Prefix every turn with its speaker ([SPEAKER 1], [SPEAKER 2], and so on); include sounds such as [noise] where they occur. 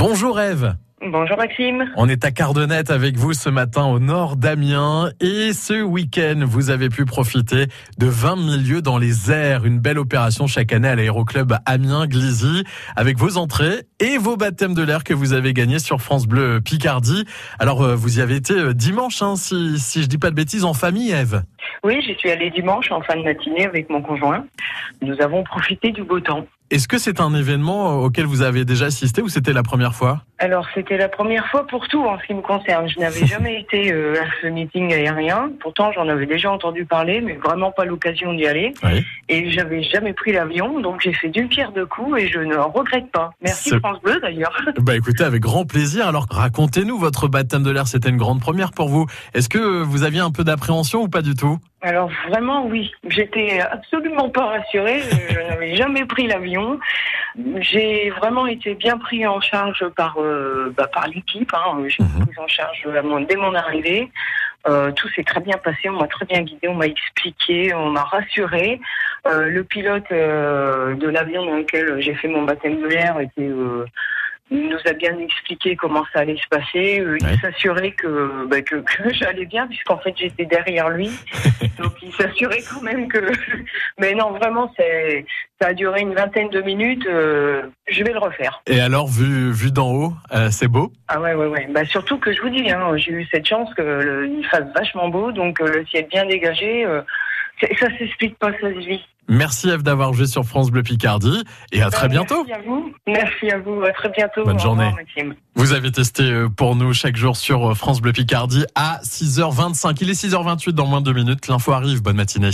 [SPEAKER 1] Bonjour Eve.
[SPEAKER 2] Bonjour Maxime.
[SPEAKER 1] On est à Cardonnette avec vous ce matin au nord d'Amiens et ce week-end vous avez pu profiter de 20 milieux dans les airs, une belle opération chaque année à l'aéroclub Amiens-Glizy avec vos entrées et vos baptêmes de l'air que vous avez gagnés sur France Bleu Picardie. Alors euh, vous y avez été euh, dimanche hein, si, si je dis pas de bêtises en famille Eve.
[SPEAKER 2] Oui, j'y suis allée dimanche en fin de matinée avec mon conjoint. Nous avons profité du beau temps.
[SPEAKER 1] Est-ce que c'est un événement auquel vous avez déjà assisté ou c'était la première fois?
[SPEAKER 2] Alors, c'était la première fois pour tout en ce qui me concerne. Je n'avais [laughs] jamais été euh, à ce meeting aérien. Pourtant, j'en avais déjà entendu parler, mais vraiment pas l'occasion d'y aller.
[SPEAKER 1] Oui.
[SPEAKER 2] Et j'avais jamais pris l'avion, donc j'ai fait d'une pierre deux coups et je ne regrette pas. Merci France Bleu d'ailleurs. [laughs]
[SPEAKER 1] Bah écoutez, avec grand plaisir. Alors racontez-nous votre baptême de l'air, c'était une grande première pour vous. Est-ce que vous aviez un peu d'appréhension ou pas du tout?
[SPEAKER 2] Alors vraiment oui, j'étais absolument pas rassurée, je, n'avais jamais pris l'avion. J'ai vraiment été bien pris en charge par euh, bah, par l'équipe. Hein. J'ai été
[SPEAKER 1] Mhm.
[SPEAKER 2] prise en charge à mon- dès mon arrivée. Euh, tout s'est très bien passé, on m'a très bien guidé, on m'a expliqué, on m'a rassuré. Euh, le pilote euh, de l'avion dans lequel j'ai fait mon baptême de l'air était euh, nous a bien expliqué comment ça allait se passer. Euh,
[SPEAKER 1] Ouais.
[SPEAKER 2] Il s'assurait que, bah, que, que [laughs] j'allais bien, puisqu'en fait j'étais derrière lui. [laughs] Donc il s'assurait quand même que. [laughs] Mais non, vraiment, c'est ça a duré une vingtaine de minutes. euh, je vais le refaire.
[SPEAKER 1] Et alors, vu, vu d'en haut, euh, c'est beau?
[SPEAKER 2] Ah ouais, ouais, ouais. Bah surtout que je vous dis, hein, j'ai eu cette chance que le- il fasse vachement beau, donc euh, le ciel bien dégagé. Ça s'explique pas, ça se vit.
[SPEAKER 1] Merci Eve d'avoir joué sur France Bleu Picardie et à très
[SPEAKER 2] Bah,
[SPEAKER 1] bientôt.
[SPEAKER 2] Merci à vous. Merci à vous. À très bientôt.
[SPEAKER 1] Bonne
[SPEAKER 2] Au
[SPEAKER 1] journée. Vous avez testé euh, pour nous chaque jour sur euh, France Bleu Picardie à 6h25. Il est 6h28 dans moins de deux minutes. L'info arrive. Bonne matinée.